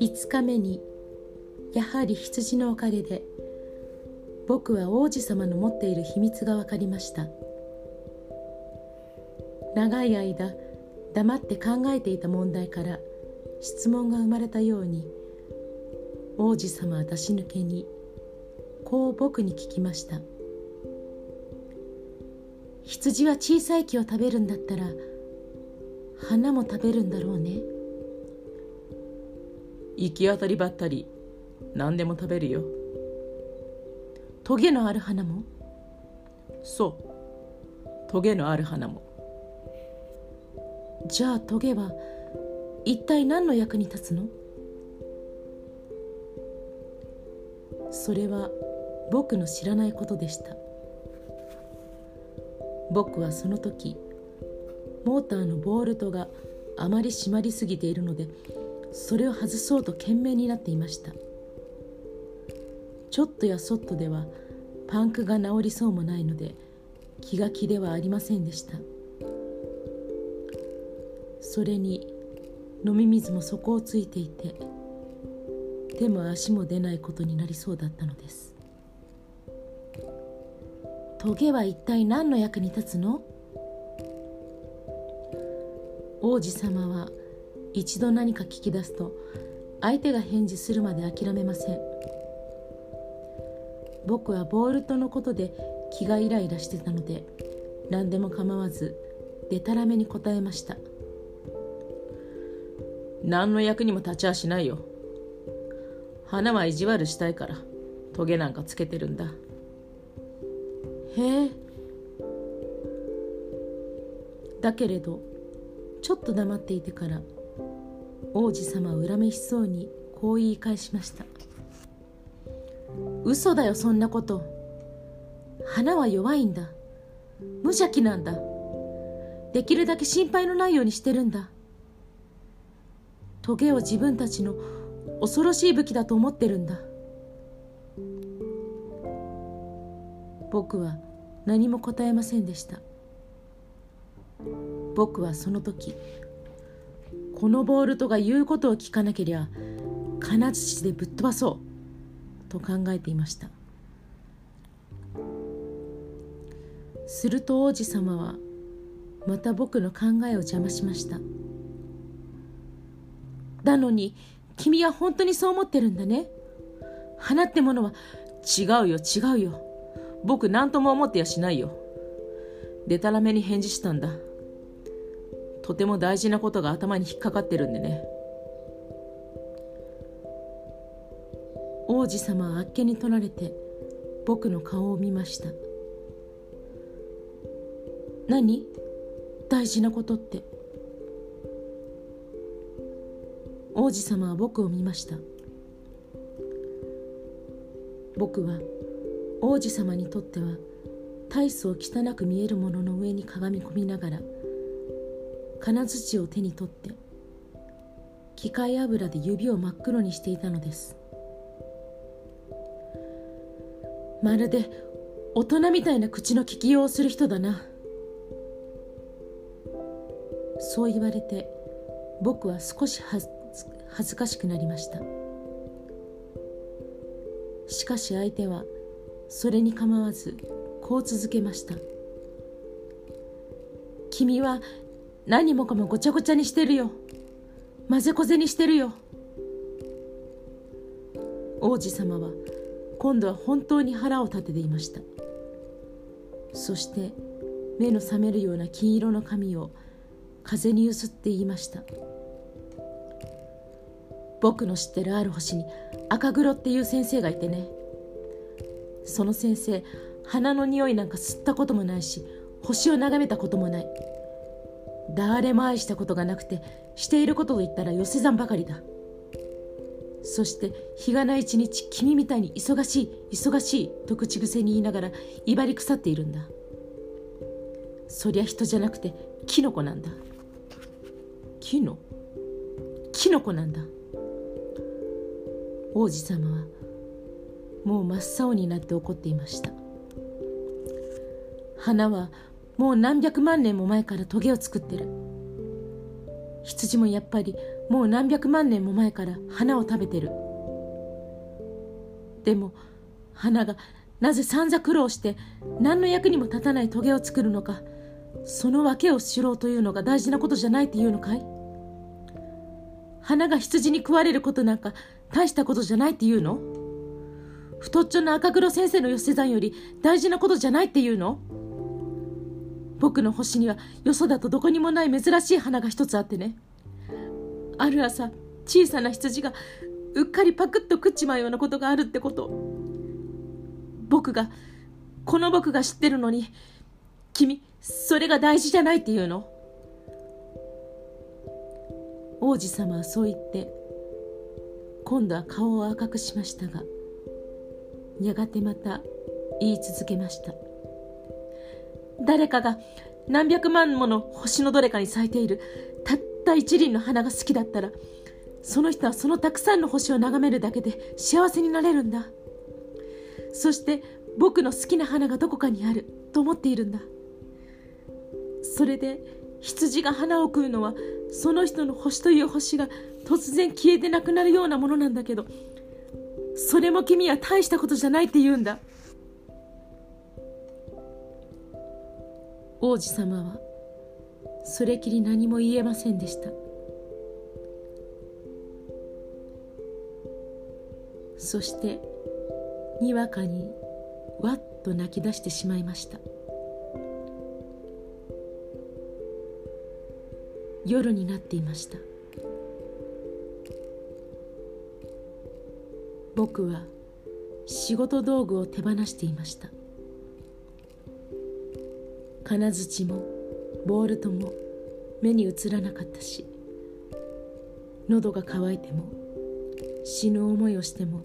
5日目にやはり羊のおかげで僕は王子様の持っている秘密が分かりました。長い間黙って考えていた問題から質問が生まれたように王子様は出し抜けにこう僕に聞きました。羊は小さい木を食べるんだったら花も食べるんだろうね。行き当たりばったり何でも食べるよ。トゲのある花も？そう。トゲのある花も。じゃあトゲは一体何の役に立つの？それは僕の知らないことでした。僕はその時モーターのボールトがあまり締まりすぎているのでそれを外そうと懸命になっていました。ちょっとやそっとではパンクが治りそうもないので気が気ではありませんでした。それに飲み水も底をついていて手も足も出ないことになりそうだったのです。トゲは一体何の役に立つの？王子様は一度何か聞き出すと相手が返事するまで諦めません。僕はボールトのことで気がイライラしてたので何でも構わずでたらめに答えました。何の役にも立ちはしないよ。花は意地悪したいからトゲなんかつけてるんだ。へえ。だけれどちょっと黙っていてから王子様は恨めしそうにこう言い返しました。嘘だよそんなこと。花は弱いんだ。無邪気なんだ。できるだけ心配のないようにしてるんだ。トゲを自分たちの恐ろしい武器だと思ってるんだ。僕は何も答えませんでした。僕はその時このボールとが言うことを聞かなけりゃ金槌でぶっ飛ばそうと考えていました。すると王子様はまた僕の考えを邪魔しました。なのに君は本当にそう思ってるんだね。花ってものは違うよ違うよ。僕何とも思ってやしないよ。でたらめに返事したんだ。とても大事なことが頭に引っかかってるんでね。王子様はあっけに取られて僕の顔を見ました。何？大事なことって。王子様は僕を見ました。僕は王子様にとっては大層汚く見えるものの上にかがみ込みながら金槌を手に取って機械油で指を真っ黒にしていたのです。まるで大人みたいな口の利きようをする人だな。そう言われて僕は少し恥ずかしくなりました。しかし相手はそれに構わずこう続けました。君は何もかもごちゃごちゃにしてるよ。混ぜこぜにしてるよ。王子様は今度は本当に腹を立てていました。そして目の覚めるような金色の髪を風にゆすって言いました。僕の知ってるある星に赤黒っていう先生がいてね。その先生花の匂いなんか吸ったこともないし星を眺めたこともない。誰も愛したことがなくてしていることと言ったら寄せ算ばかりだ。そして日がない一日君みたいに忙しい忙しいと口癖に言いながら威張り腐っているんだ。そりゃ人じゃなくてキノコなんだ。キノ？キノコなんだ。王子様はもう真っ青になって怒っていました。花はもう何百万年も前からトゲを作ってる。羊もやっぱりもう何百万年も前から花を食べてる。でも花がなぜ散々苦労して何の役にも立たないトゲを作るのかその訳を知ろうというのが大事なことじゃないっていうのかい？花が羊に食われることなんか大したことじゃないっていうの？太っちょの赤黒先生の寄せ算より大事なことじゃないっていうの？僕の星にはよそだとどこにもない珍しい花が一つあってね。ある朝小さな羊がうっかりパクッと食っちまうようなことがあるってこと。僕がこの僕が知ってるのに君それが大事じゃないっていうの。王子様はそう言って今度は顔を赤くしましたがやがてまた言い続けました。誰かが何百万もの星のどれかに咲いている。たった一輪の花が好きだったらその人はそのたくさんの星を眺めるだけで幸せになれるんだ。そして僕の好きな花がどこかにあると思っているんだ。それで羊が花を食うのはその人の星という星が突然消えてなくなるようなものなんだけどそれも君は大したことじゃないって言うんだ。王子様はそれきり何も言えませんでした。そしてにわかにわっと泣き出してしまいました。夜になっていました。僕は仕事道具を手放していました。金槌もボールとも目に映らなかったし喉が渇いても死ぬ思いをしても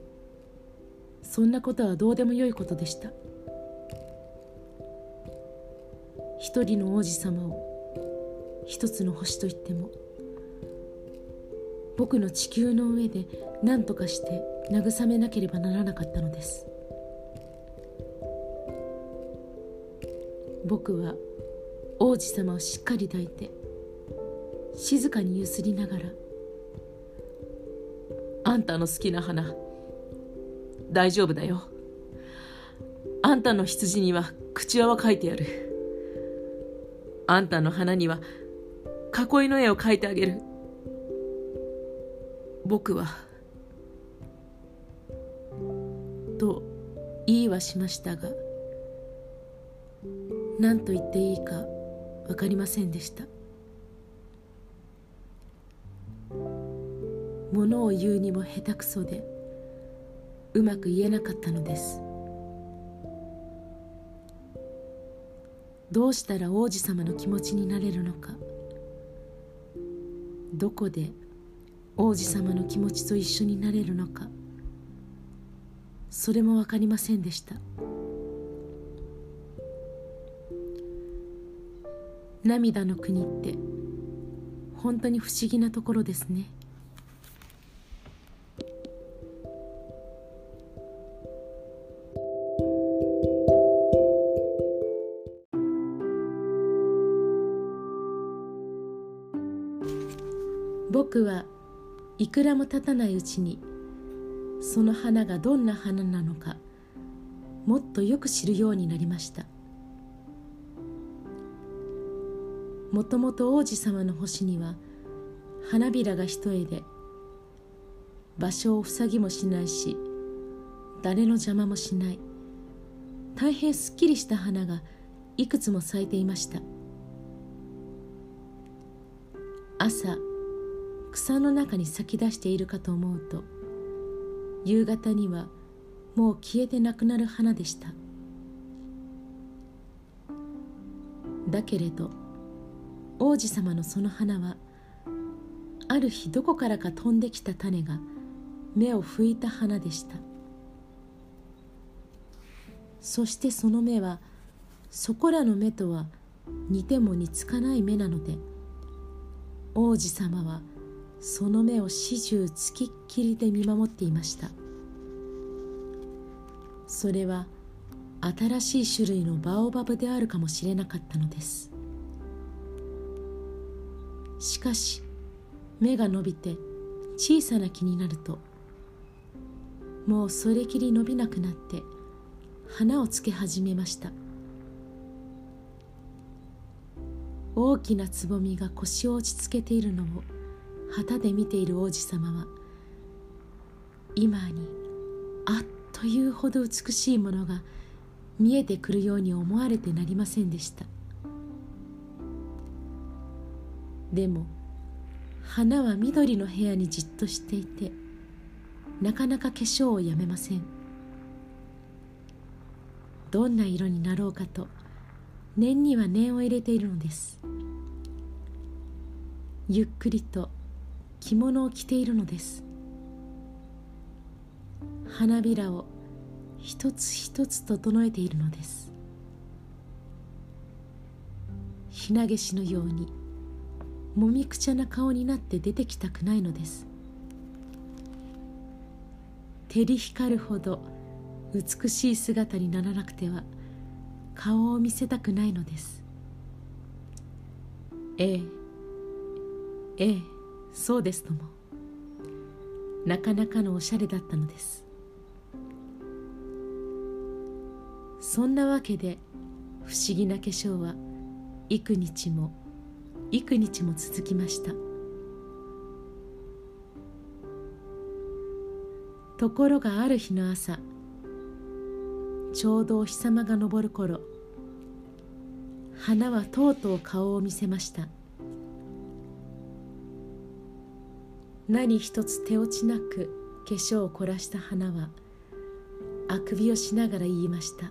そんなことはどうでもよいことでした。一人の王子様を一つの星と言っても僕の地球の上で何とかして慰めなければならなかったのです。僕は王子様をしっかり抱いて静かにゆすりながら「あんたの好きな花大丈夫だよ。あんたの羊には口輪は描いてある。あんたの花には囲いの絵を描いてあげる。僕はと言いはしましたが何と言っていいか分かりませんでした。ものを言うにも下手くそでうまく言えなかったのです。どうしたら王子様の気持ちになれるのか。どこで王子様の気持ちと一緒になれるのか。それも分かりませんでした。涙の国って本当に不思議なところですね。僕はいくらも経たないうちにその花がどんな花なのかもっとよく知るようになりました。もともと王子様の星には花びらが一重で場所を塞ぎもしないし誰の邪魔もしない。大変すっきりした花がいくつも咲いていました。朝草の中に咲き出しているかと思うと夕方にはもう消えてなくなる花でした。だけれど王子様のその花はある日どこからか飛んできた種が目を拭いた花でした。そしてその目はそこらの目とは似ても似つかない目なので王子様はその目を始終つきっきりで見守っていました。それは新しい種類のバオバブであるかもしれなかったのです。しかし芽が伸びて小さな木になるともうそれきり伸びなくなって花をつけ始めました。大きなつぼみが腰を落ち着けているのを旗で見ている王子様は今にあっというほど美しいものが見えてくるように思われてなりませんでした。でも花は緑の部屋にじっとしていてなかなか化粧をやめません。どんな色になろうかと念には念を入れているのです。ゆっくりと着物を着ているのです。花びらを一つ一つ整えているのです。ひなげしのようにもみくちゃな顔になって出てきたくないのです。照り光るほど美しい姿にならなくては顔を見せたくないのです。ええええそうですとも。なかなかのおしゃれだったのです。そんなわけで不思議な化粧は幾日も幾日も続きました。ところがある日の朝ちょうどお日様が昇る頃花はとうとう顔を見せました。何一つ手落ちなく化粧を凝らした花はあくびをしながら言いました。あ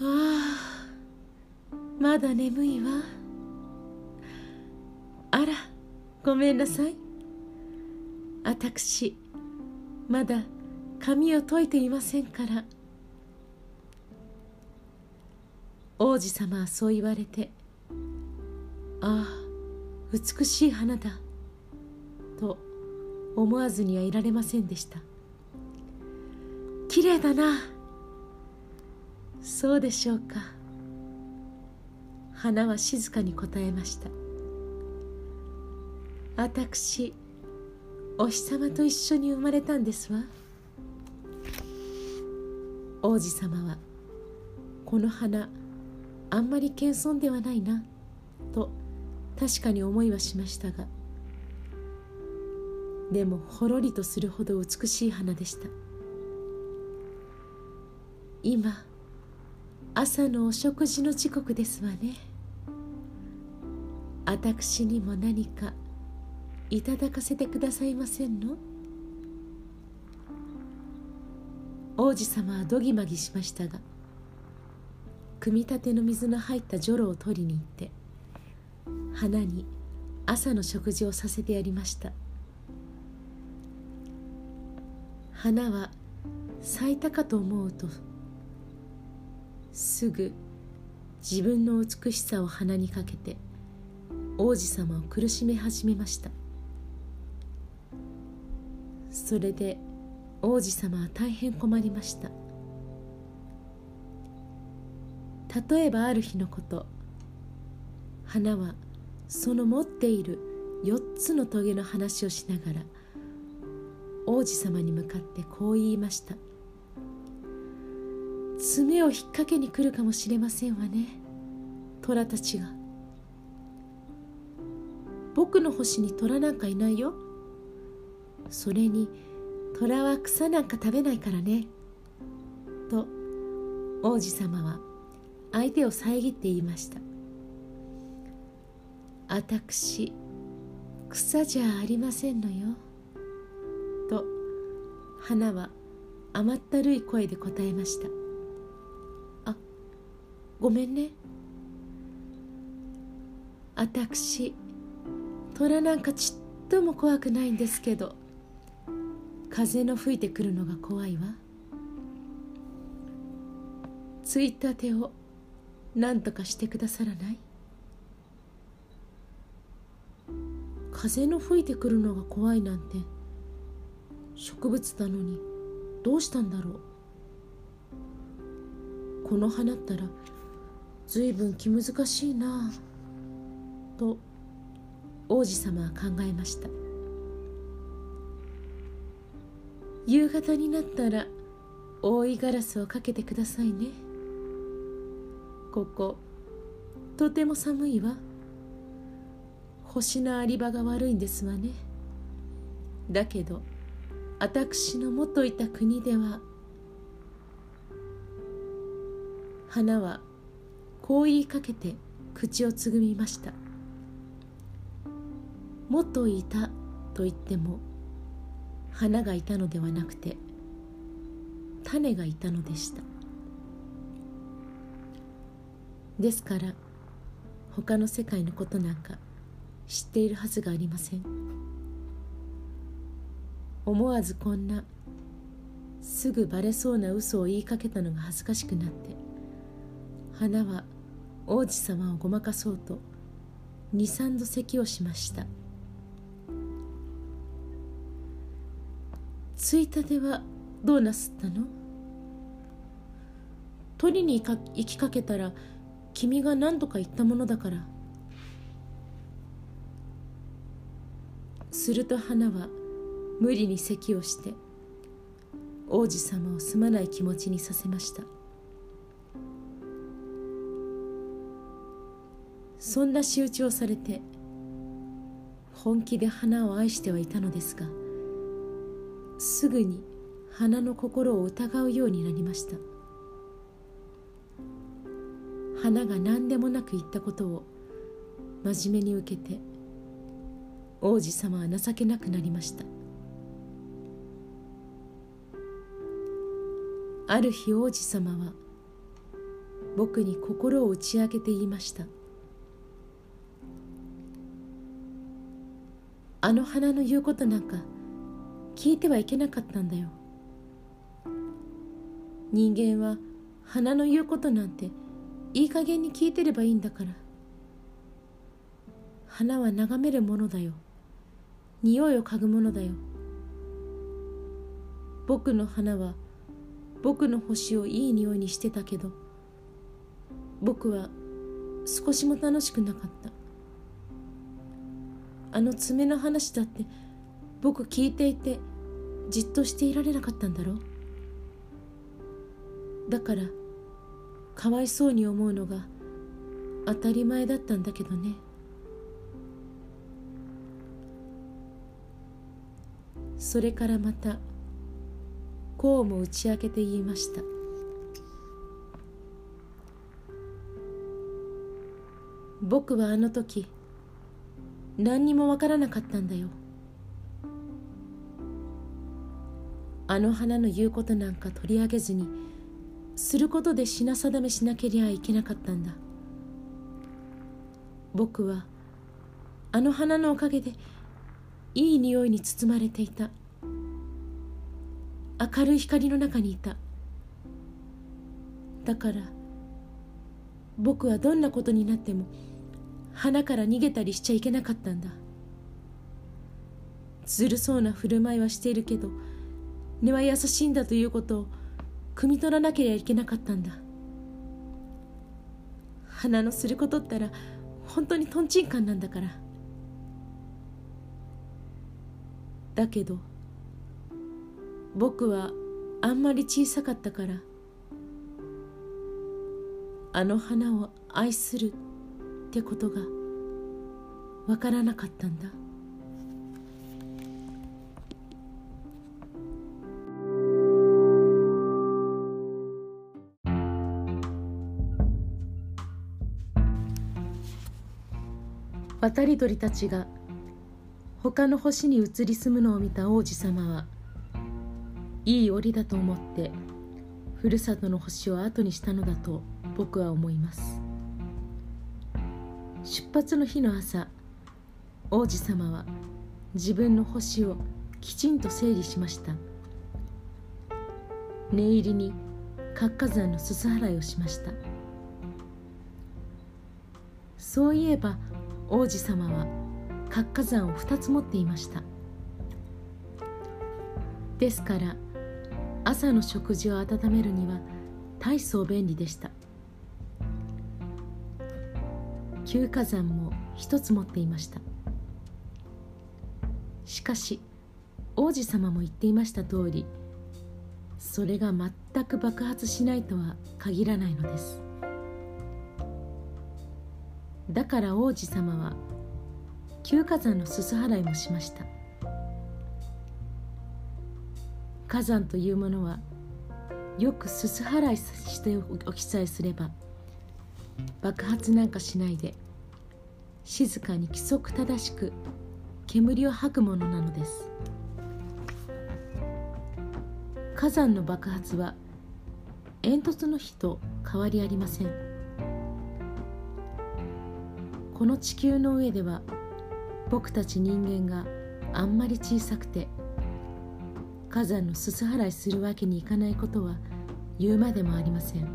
あまだ眠いわ。あらごめんなさい。私まだ髪を解いていませんから。王子様はそう言われてああ美しい花だと思わずにはいられませんでした。綺麗だな。そうでしょうか。花は静かに答えました。私お日様と一緒に生まれたんですわ。王子様はこの花あんまり謙遜ではないなと確かに思いはしましたがでもほろりとするほど美しい花でした。今朝のお食事の時刻ですわね。私にも何かいただかせてくださいませんの？王子様はどぎまぎしましたが組み立ての水の入ったじょろを取りに行って花に朝の食事をさせてやりました。花は咲いたかと思うとすぐ自分の美しさを鼻にかけて王子様を苦しめ始めました。それで王子様は大変困りました。例えばある日のこと花はその持っている4つの棘の話をしながら王子様に向かってこう言いました。爪を引っ掛けに来るかもしれませんわね。虎たちが。僕の星に虎なんかいないよ。それに虎は草なんか食べないからね。と王子様は相手を遮って言いました。私草じゃありませんのよ。と花は甘ったるい声で答えました。あごめんね。私虎なんかちっとも怖くないんですけど風の吹いてくるのが怖いわ。ついたてを何とかしてくださらない。風の吹いてくるのが怖いなんて植物なのにどうしたんだろう。この花ったらずいぶん気難しいなと王子様は考えました。夕方になったら覆いガラスをかけてくださいね。こことても寒いわ。星のあり場が悪いんですわね。だけど私の元いた国では花はこう言いかけて口をつぐみました。元いたと言っても花がいたのではなくて種がいたのでした。ですから他の世界のことなんか知っているはずがありません。思わずこんなすぐバレそうな嘘を言いかけたのが恥ずかしくなって花は王子様をごまかそうと二三度咳をしました。ついたてはどうなすったの？取りに行きかけたら君が何とか言ったものだから。すると花は無理に咳をして王子様をすまない気持ちにさせました。そんな仕打ちをされて本気で花を愛してはいたのですがすぐに花の心を疑うようになりました。花が何でもなく言ったことを真面目に受けて王子様は情けなくなりました。ある日王子様は僕に心を打ち明けて言いました。あの花の言うことなんか聞いてはいけなかったんだよ。人間は花の言うことなんていい加減に聞いてればいいんだから。花は眺めるものだよ。匂いを嗅ぐものだよ。僕の花は僕の星をいい匂いにしてたけど僕は少しも楽しくなかった。あの爪の話だって僕聞いていてじっとしていられなかったんだろう？だからかわいそうに思うのが当たり前だったんだけどね。それからまたこうも打ち明けて言いました。僕はあの時何にもわからなかったんだよ。あの花の言うことなんか取り上げずにすることで品定めしなけりゃいけなかったんだ。僕はあの花のおかげでいい匂いに包まれていた。明るい光の中にいた。だから僕はどんなことになっても花から逃げたりしちゃいけなかったんだ。ずるそうな振る舞いはしているけど根は優しいんだということを汲み取らなければいけなかったんだ。花のすることったら本当にとんちんかんなんだから。だけど僕はあんまり小さかったからあの花を愛するってことがわからなかったんだ。渡り鳥たちが他の星に移り住むのを見た王子様はいい折だと思ってふるさとの星を後にしたのだと僕は思います。出発の日の朝王子様は自分の星をきちんと整理しました。念入りに活火山のすす払いをしました。そういえば王子様は活火山を2つ持っていました。ですから朝の食事を温めるには大層便利でした。休火山も一つ持っていました。しかし王子様も言っていました通りそれが全く爆発しないとは限らないのです。だから王子様は旧火山のすす払いもしました。火山というものはよくすす払いしておきさえすれば爆発なんかしないで静かに規則正しく煙を吐くものなのです。火山の爆発は煙突の火と変わりありません。この地球の上では僕たち人間があんまり小さくて火山のすす払いするわけにいかないことは言うまでもありません。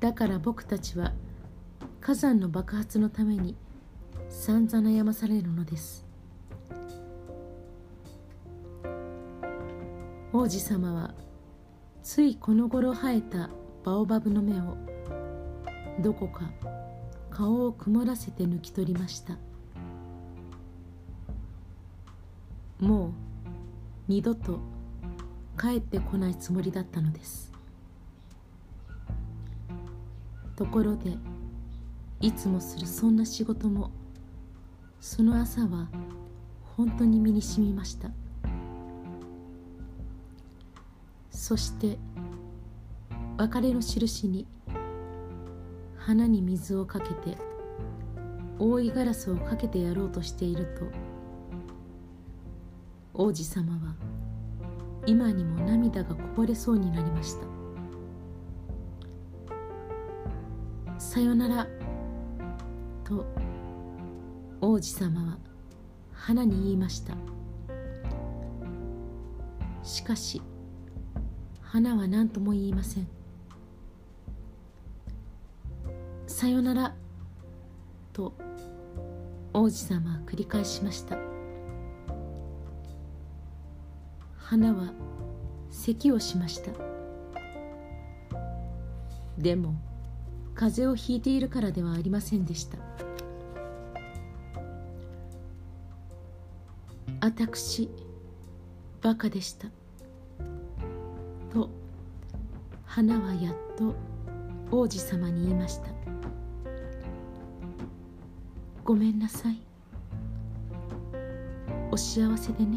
だから僕たちは火山の爆発のために散々悩まされるのです。王子様はついこの頃生えたバオバブの芽をどこか顔を曇らせて抜き取りました。もう二度と帰ってこないつもりだったのです。ところでいつもするそんな仕事もその朝は本当に身にしみました。そして別れの印に花に水をかけて覆いガラスをかけてやろうとしていると王子様は今にも涙がこぼれそうになりました。さよならと王子様は花に言いました。しかし花は何とも言いません。さよなら。と王子様は繰り返しました。花は咳をしました。でも風邪をひいているからではありませんでした。私バカでした。と花はやっと王子様に言いました。ごめんなさい。お幸せでね。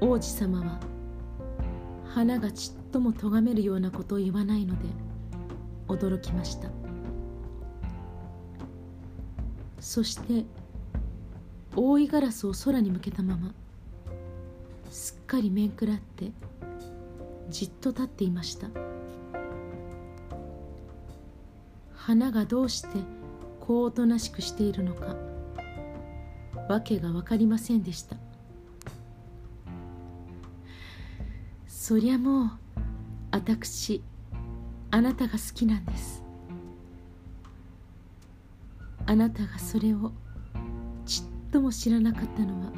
王子様は花がちっとも咎めるようなことを言わないので驚きました。そして覆いガラスを空に向けたまますっかり面食らってじっと立っていました。花がどうしてこうおとなしくしているのか訳が分かりませんでした。そりゃもう私あなたが好きなんです。あなたがそれをちっとも知らなかったのは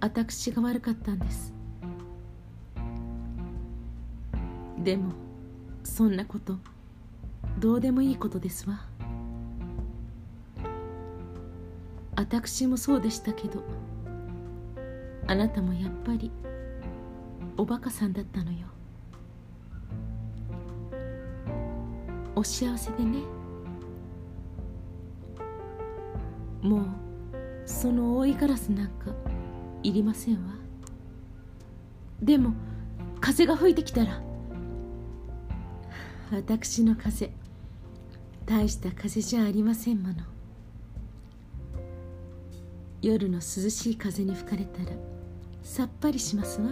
私が悪かったんです。でもそんなことどうでもいいことですわ。私もそうでしたけどあなたもやっぱりおバカさんだったのよ。お幸せでね。もうその覆いガラスなんかいりませんわ。でも風が吹いてきたら私の風大した風じゃありませんもの。夜の涼しい風に吹かれたらさっぱりしますわ。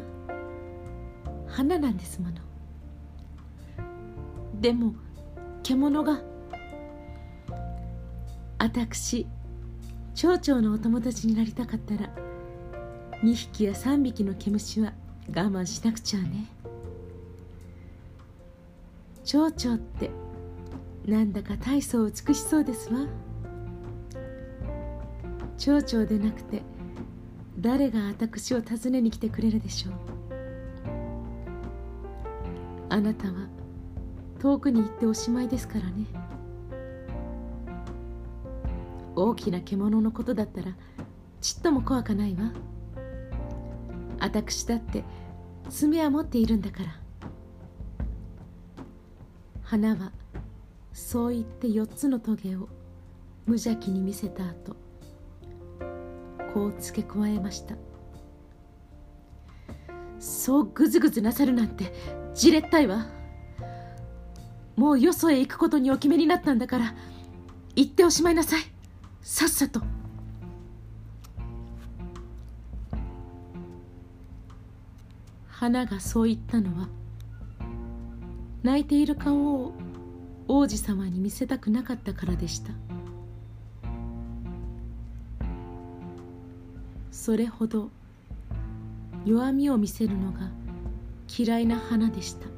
花なんですもの。でも獣が私蝶々のお友達になりたかったら2匹や3匹の毛虫は我慢しなくちゃね。蝶々ってなんだか大層美しそうですわ。蝶々でなくて誰が私を訪ねに来てくれるでしょう。あなたは遠くに行っておしまいですからね。大きな獣のことだったらちっとも怖かないわ。私だって爪は持っているんだから。花はそう言って四つのトゲを無邪気に見せた後こう付け加えました。そうぐずぐずなさるなんてじれったいわ。もうよそへ行くことにお決めになったんだから行っておしまいなさい。さっさと。花がそう言ったのは泣いている顔を王子様に見せたくなかったからでした。それほど弱みを見せるのが嫌いな花でした。